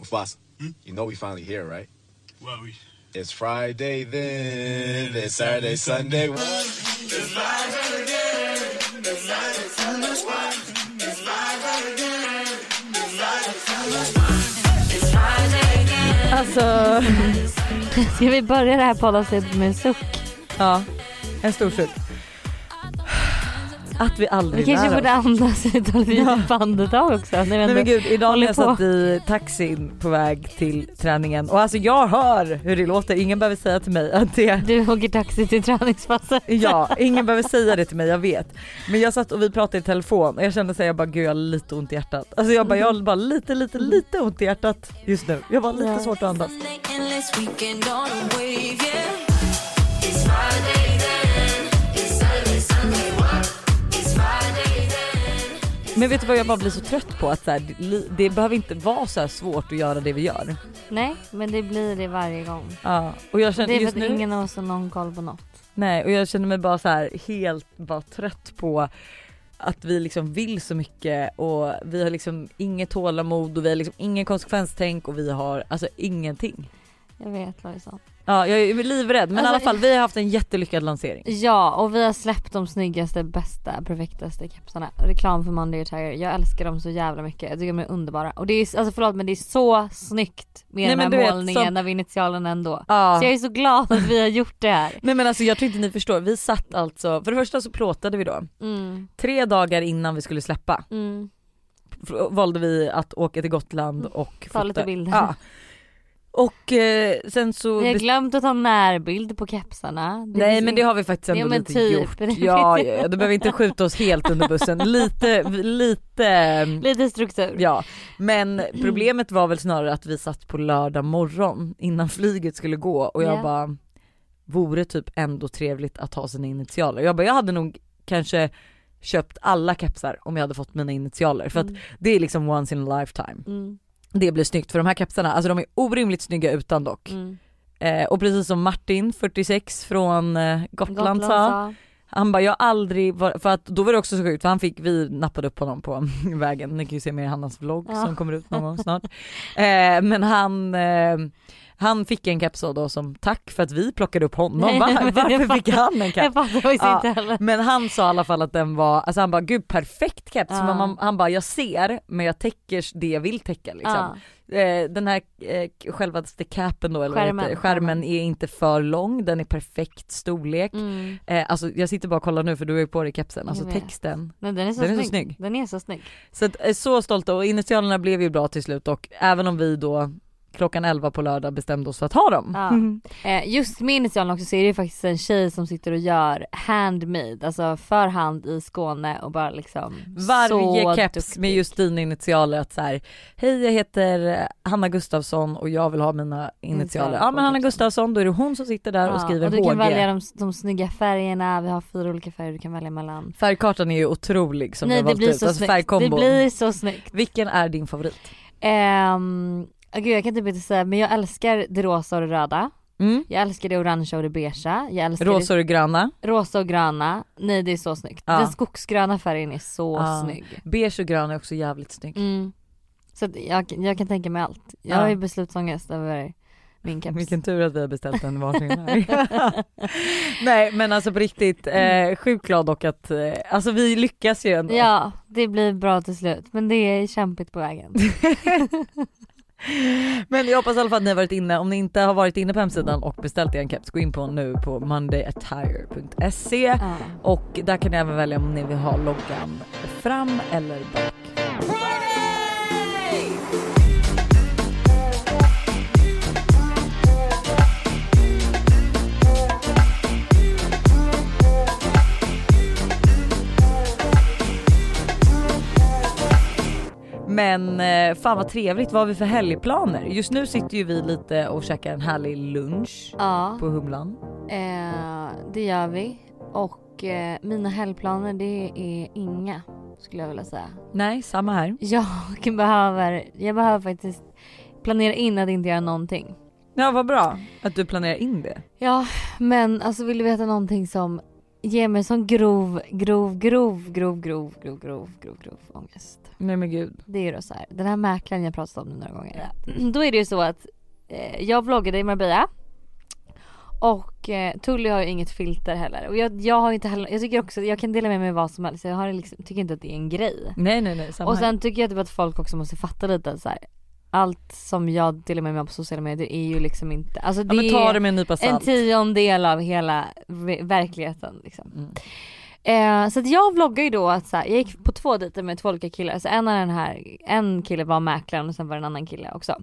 Mufasa, you know we finally here, right? Well, we It's Friday then, it's Saturday, Sunday. Sunday. It's Alltså, Ska vi börja det här poddavsnittet med en suck? ja. En stor suck. Att vi Vi aldrig kanske lär borde oss. andas ett litet andetag också. När vi Nej men gud, idag när jag satt i taxin på väg till träningen och alltså jag hör hur det låter, ingen behöver säga till mig att det Du åker taxi till träningspasset. Ja, ingen behöver säga det till mig, jag vet. Men jag satt och vi pratade i telefon och jag kände så här, jag bara gud jag har lite ont i hjärtat. Alltså jag bara, jag har bara lite lite lite ont i hjärtat just nu. Jag har lite Ja. svårt att andas. Men vet du vad jag bara blir så trött på att så här, det, det behöver inte vara så här svårt att göra det vi gör. Nej men det blir det varje gång. Ja, och jag känner Det är för just att nu, ingen av oss har någon koll på något. nej och jag känner mig bara så här helt bara trött på att vi liksom vill så mycket och vi har liksom inget tålamod och vi har liksom ingen konsekvenstänk och vi har alltså ingenting. Jag vet Lojsan. Ja jag är livrädd men i Alltså- alla fall vi har haft en jättelyckad lansering. Ja och vi har släppt de snyggaste, bästa, perfektaste kepsarna. Reklam för Monday Attire. Jag älskar dem så jävla mycket. Jag tycker de är underbara. Och det är, alltså förlåt men det är så snyggt med Nej, den här vet, målningen som- av initialen ändå. Ja. Så jag är så glad att vi har gjort det här. Nej men alltså jag tror inte ni förstår, vi satt alltså, för det första så plåtade vi då. Mm, Tre dagar innan vi skulle släppa mm. valde vi att åka till Gotland och Ta lite bilder. Ja. Och eh, sen så... Vi har glömt att ta närbild på kepsarna. Det Nej men det har vi faktiskt ändå lite typ. gjort. Ja, ja, du behöver inte skjuta oss helt under bussen. Lite, lite... Lite struktur. Ja, men problemet var väl snarare att vi satt på lördag morgon innan flyget skulle gå och jag Ja. bara vore typ ändå trevligt att ha sina initialer. Jag bara jag hade nog kanske köpt alla kepsar om jag hade fått mina initialer för att Mm. det är liksom once in a lifetime. Mm, Det blir snyggt för de här kepsarna, alltså de är orimligt snygga utan dock. mm. Eh, och precis som Martin 46 från eh, Gotland, Gotland sa, han bara jag har aldrig varit, för att då var det också så sjukt för han fick, vi nappade upp honom på vägen, ni kan ju se mer i Hannas vlogg Ja. som kommer ut någon gång snart. Eh, men han, eh, han fick en keps då som tack för att vi plockade upp honom. Nej, Va? men jag Varför fick han en keps? Ja. Men han sa i alla fall att den var, alltså han bara gud perfekt keps. Ja. Men man, han bara jag ser men jag täcker det jag vill täcka liksom. Ja. Eh, den här eh, självaste capen då eller Skärmen, heter, skärmen är inte för lång, den är perfekt storlek. Mm. Eh, alltså jag sitter bara och kollar nu för du har ju på dig kepsen, alltså texten. Nej, den är så Den är så snygg. snygg. Den är så snygg. Så att, eh, så stolta och initialerna blev ju bra till slut och även om vi då klockan 11 på lördag bestämde oss för att ha dem. Ja. Eh, just med initialen också så är det ju faktiskt en tjej som sitter och gör handmade, alltså för hand i Skåne och bara liksom Varje så keps duktig. med just dina initialer att så här, hej jag heter Hanna Gustafsson och jag vill ha mina initialer. Ja men Hanna. Gustafsson, då är det hon som sitter där och Ja, skriver och du HG. kan välja de, de snygga färgerna, vi har fyra olika färger du kan välja mellan. Färgkartan är ju otrolig som Nej vi har det valt blir ut, så alltså snyggt. Det färgkombon. blir så snyggt. Vilken är din favorit? Ehm, ah, gud jag kan typ inte säga men jag älskar det rosa och det röda. Mm. Jag älskar det orangea och det beigea. Jag älskar Rosa och det gröna, rosa och gröna. Nej det är så snyggt. Ja. Den skogsgröna färgen är så Ja. snygg. beige och grön är också jävligt snygg. Mm. Så jag, jag kan tänka mig allt. Jag Ja. har ju beslutsångest över min keps. Vilken tur att vi har beställt en varsin här. Nej men alltså på riktigt, eh, sjukt glad dock att, eh, alltså vi lyckas ju ändå. Ja, det blir bra till slut. Men det är kämpigt på vägen. Men jag hoppas i alla fall att ni har varit inne, om ni inte har varit inne på hemsidan och beställt er en keps, gå in på nu på mondayattire.se Ja. och där kan ni även välja om ni vill ha loggan fram eller bak. Men eh, fan vad trevligt, vad har vi för helgplaner? Just nu sitter ju vi lite och käkar en härlig lunch Ja, på Humlan. eh, det gör vi. Och eh, mina helgplaner det är inga skulle jag vilja säga. Nej, samma här. Jag behöver, jag behöver faktiskt planera in att inte göra någonting. Ja vad bra att du planerar in det. Ja, men alltså vill du veta någonting som ger mig sån grov, grov, grov, grov, grov, grov, grov, grov, grov ångest. Nej men gud. Det är ju då så här, den här mäklaren jag pratat om nu några gånger. Då är det ju så att eh, jag vloggade i Marbella. Och eh, Tully har ju inget filter heller. Och jag, jag har inte heller, jag tycker också, jag kan dela med mig vad som helst. Jag har liksom, tycker inte att det är en grej. Nej nej nej samma Och sen tycker jag typ att folk också måste fatta lite att så här, allt som jag delar med mig av på sociala medier är ju liksom inte, alltså det ja, det en en tiondel av hela ve- verkligheten liksom. Mm. Eh, så att jag vloggar ju då att så här, jag gick på två dejter med två olika killar. Så en av den här, en kille var mäklaren och sen var det en annan kille också.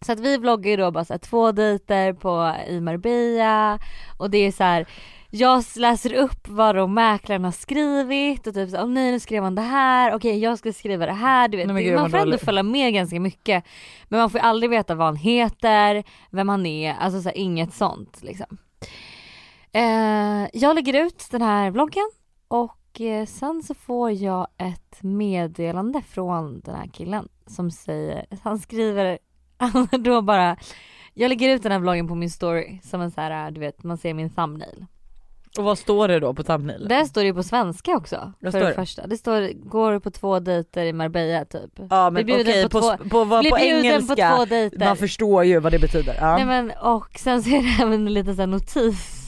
Så att vi vloggar ju då bara så här, två dejter på i Marbella och det är så här. Jag läser upp vad då mäklaren har skrivit och typ så, oh, nej nu skrev han det här, okej jag ska skriva det här. Du vet, Nej, gud, man får ändå följa med ganska mycket. Men man får aldrig veta vad han heter, vem han är, alltså så här, inget sånt liksom. Eh, jag lägger ut den här vloggen och eh, sen så får jag ett meddelande från den här killen som säger, han skriver då bara jag lägger ut den här vloggen på min story som en så här, du vet man ser min thumbnail. Och vad står det då på thumbnailen? Där står det ju på svenska också. Vad för står det det? första. Det står går på två dejter i Marbella typ. Ja men okej på på, två- på, på, vad- engelska, på två dejter. man förstår ju vad det betyder. Ja. Nej men och sen så är det även en liten så här notis.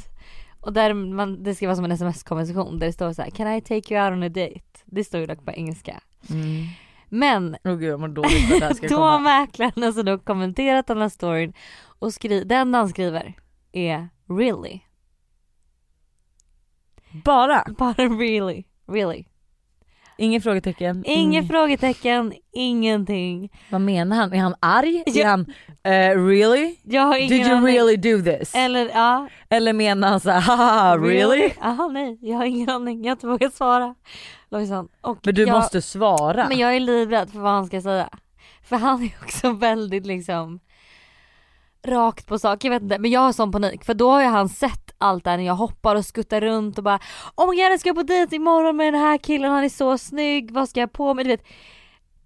Och där man, det ska vara som en sms-konversation där det står så här: Can I take you out on a date? Det står ju dock på engelska. Mm. Men Åh gud jag mår dåligt det här ska då har komma. mäklaren alltså då kommenterat den här storyn och skri- enda han skriver är 'really' Bara? Bara 'really' Really. Ingen frågetecken? Inget Mm. frågetecken, ingenting. Vad menar han? Är han arg? Ja. Är han eh, really? Jag har ingen Did you aning. really do this? Eller ja. Eller menar han såhär haha really? Jaha nej, jag har ingen aning. Jag har inte vågat svara. Lojsan. Och Men du jag, måste svara. Men jag är livrädd för vad han ska säga. För han är också väldigt liksom rakt på sak. Jag vet inte men jag har sån panik för då har ju han sett allt där när jag hoppar och skuttar runt och bara Oh my god jag ska på dejt imorgon med den här killen, han är så snygg, vad ska jag på mig? Du vet,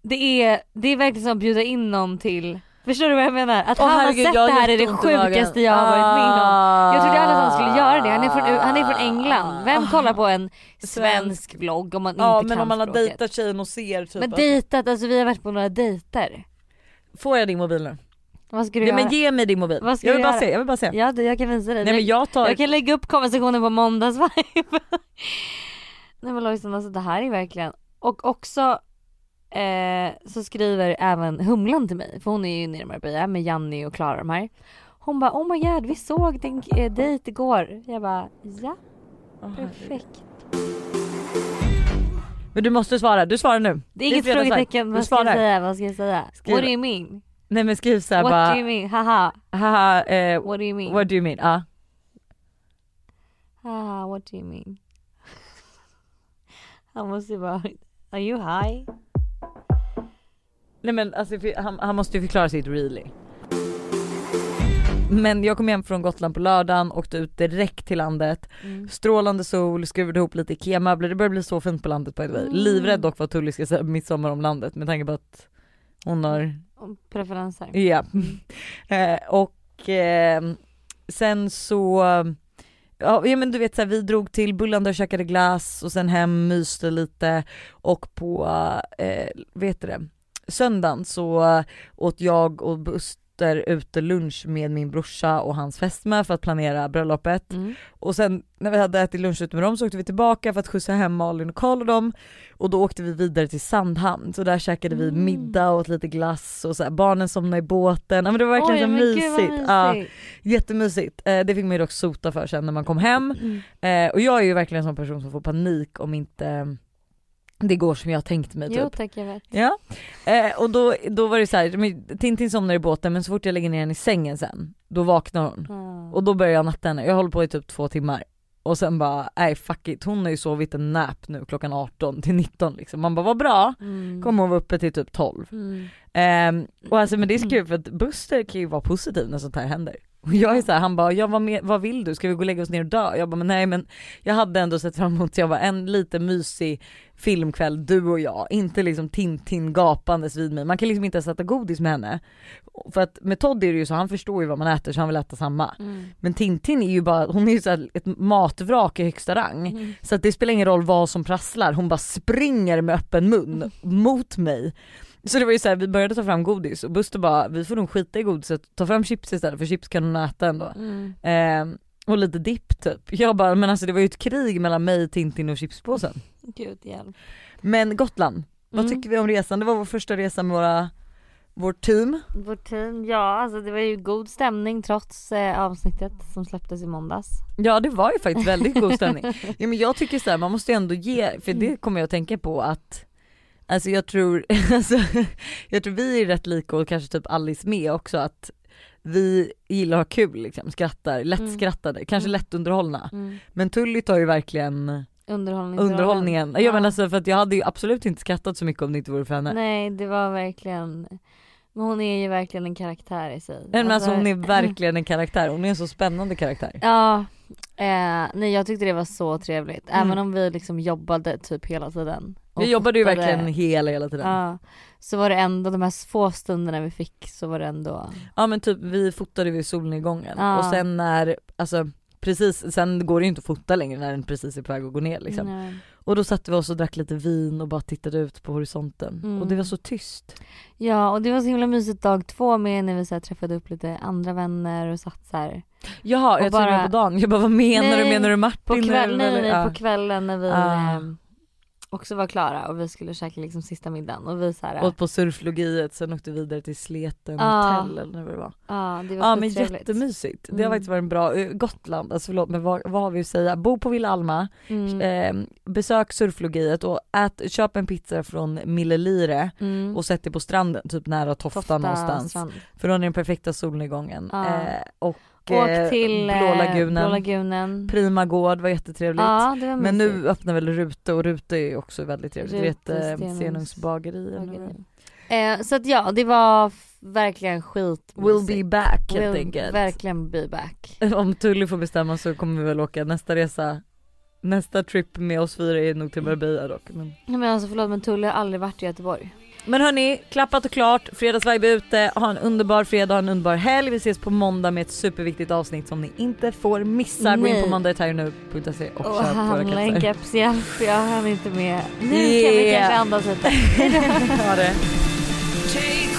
det är, det är verkligen som att bjuda in någon till Förstår du vad jag menar? Att Åh, han herregud, har sett det här är det sjukaste jag har varit med om. Jag trodde aldrig att han skulle göra det. Han är från, han är från Ah. England. Vem kollar på en svensk vlogg om man Ja inte men kan om man har språket? dejtat tjejen och ser typ Men dejtat, alltså vi har varit på några dejter. Får jag din mobil nu? Vad ska du Ja, göra? men ge mig din mobil. Vad ska jag du vill bara göra? se, jag vill bara se. Ja jag kan visa dig. Nej men jag tar, jag kan lägga upp konversationen på måndagsvibe. Nej men Lojsan alltså det här är verkligen, och också eh, så skriver även Humlan till mig, för hon är ju nere i Marbella med Janni och Klara de här. Hon bara oh my god vi såg din eh, dejt igår. Jag bara ja perfekt. Men du måste svara, du svarar nu. Det är inget frågetecken, vad ska jag säga, vad ska jag säga? Skriv. What do you mean? Nej men skriv såhär What bara, do you mean? Haha, haha, eh, what do you mean? what do you mean? Ja. Haha, what do you mean? Han måste bara, are you high? Nej men alltså han, han måste ju förklara sitt really. Men jag kom hem från Gotland på lördagen, åkte ut direkt till landet, Mm. strålande sol, skruvade ihop lite IKEA-möbler, det börjar bli så fint på landet by the way. Mm. Livrädd dock vad Tully ska säga midsommar om landet med tanke på att hon har Preferenser. Ja. eh, och eh, sen så, ja men du vet så här, vi drog till Bullanda och käkade glass och sen hem, myste lite och på, eh, vet du det, söndagen så åt jag och Buster ute lunch med min brorsa och hans fästmö för att planera bröllopet. Mm. Och sen när vi hade ätit lunch ute med dem så åkte vi tillbaka för att skjutsa hem Malin och Karl och dem och då åkte vi vidare till Sandhamn så där käkade vi Mm. middag och åt lite glass och så här, barnen somnade i båten, ja men det var verkligen Oj, så vad mysigt. Ja, mysigt. jättemysigt. Eh, det fick man ju dock sota för sen när man kom hem Mm. eh, och jag är ju verkligen en sån person som får panik om inte det går som jag tänkt mig typ. Jo tack jag vet. Ja, eh, och då, då var det så här, Tintin somnar i båten men så fort jag lägger ner henne i sängen sen, då vaknar hon. Mm. Och då börjar jag natta henne, jag håller på i typ två timmar. Och sen bara, nej fuck it, hon har ju sovit en nap nu klockan 18 till 19 liksom. Man bara vad bra, Mm. kommer hon vara uppe till typ 12. Mm. Ehm, och alltså men det är så kul för att Buster kan ju vara positiv när sånt här händer. Och jag är så här, han bara, ja, vad, med, vad vill du? Ska vi gå och lägga oss ner och dö? Jag bara, men nej men jag hade ändå sett fram emot, jag var en lite mysig filmkväll, du och jag, inte liksom Tintin gapandes vid mig. Man kan liksom inte ens äta godis med henne. För att med Todd är det ju så, han förstår ju vad man äter så han vill äta samma. Mm. Men Tintin är ju bara, hon är ju så här ett matvrak i högsta rang. Mm. Så att det spelar ingen roll vad som prasslar, hon bara springer med öppen mun mot mig. Så det var ju så här, vi började ta fram godis och Buster bara, vi får nog skita i godiset, ta fram chips istället för chips kan hon äta ändå. Mm. Eh, och lite dipp typ. Jag bara, men alltså det var ju ett krig mellan mig, Tintin och chipspåsen. Gud hjälp. Men Gotland, vad Mm. tycker vi om resan? Det var vår första resa med våra, vårt team. Vårt team, ja alltså det var ju god stämning trots eh, avsnittet som släpptes i måndags. Ja det var ju faktiskt väldigt god stämning. Ja, men jag tycker så här, man måste ju ändå ge, för det kommer jag att tänka på att Alltså jag tror, alltså, jag tror vi är rätt lika och kanske typ Alice med också att vi gillar att ha kul liksom, skrattar, lättskrattade, kanske Mm. lättunderhållna. Mm. Men Tully tar ju verkligen underhållningen. Ja. men alltså för att jag hade ju absolut inte skrattat så mycket om det inte vore för henne. Nej det var verkligen, men hon är ju verkligen en karaktär i sig. Men alltså hon är verkligen en karaktär, hon är en så spännande karaktär. Ja, eh, nej jag tyckte det var så trevligt. Mm. Även om vi liksom jobbade typ hela tiden. Vi jobbade ju verkligen hela hela tiden. Ja. Ja, så var det ändå de här få stunderna vi fick så var det ändå men typ vi fotade vid solnedgången Ja. och sen när, alltså precis, sen går det ju inte att fota längre när den precis är på väg att gå ner liksom. Nej. Och då satte vi oss och drack lite vin och bara tittade ut på horisonten Mm. och det var så tyst. Ja och det var så himla mysigt dag två med när vi så träffade upp lite andra vänner och satt så här. Jaha jag trodde bara- på dagen, jag bara vad menar du, Nej, menar du Martin? På, kväll, nu, nej, eller? nej, Ja. på kvällen när vi Ah. Också var klara och vi skulle käka liksom sista middagen och vi så här, Åt på surflogiet, sen åkte vi vidare till Sleten hotell eller vad det var. ja det var Ja men skittrevligt. jättemysigt. Det har Mm. faktiskt varit en bra, eh, Gotland, alltså förlåt men vad, vad har vi att säga? Bo på Villa Alma, Mm. eh, besök surflogiet och ät, köp en pizza från Mille Lire Mm. och sätt dig på stranden, typ nära Tofta, Tofta någonstans. strand. För då är den perfekta solnedgången. Ja. Eh, och Åk eh, till eh, Blå lagunen, Blå lagunen. Prima gård var jättetrevligt. Ja var Men nu öppnar väl Rute och Rute är också väldigt trevligt. Rute, det heter Stenungs- bageri. Eh, så att ja det var verkligen skit är. Will be back helt enkelt. Verkligen be back. Om Tully får bestämma så kommer vi väl åka nästa resa Nästa trip med oss fyra är nog till Marbella dock. Men, Nej men alltså förlåt men Tully har aldrig varit i Göteborg. Men hörni, klappat och klart. Fredagsvibe är ute. Ha en underbar fredag, en underbar helg. Vi ses på måndag med ett superviktigt avsnitt som ni inte får missa. Gå in på mondaytire.nu och Och köp våra handla en kepsar. keps, hjälp jag hann inte med. Nu kan vi Yeah. kanske andas lite. ha det.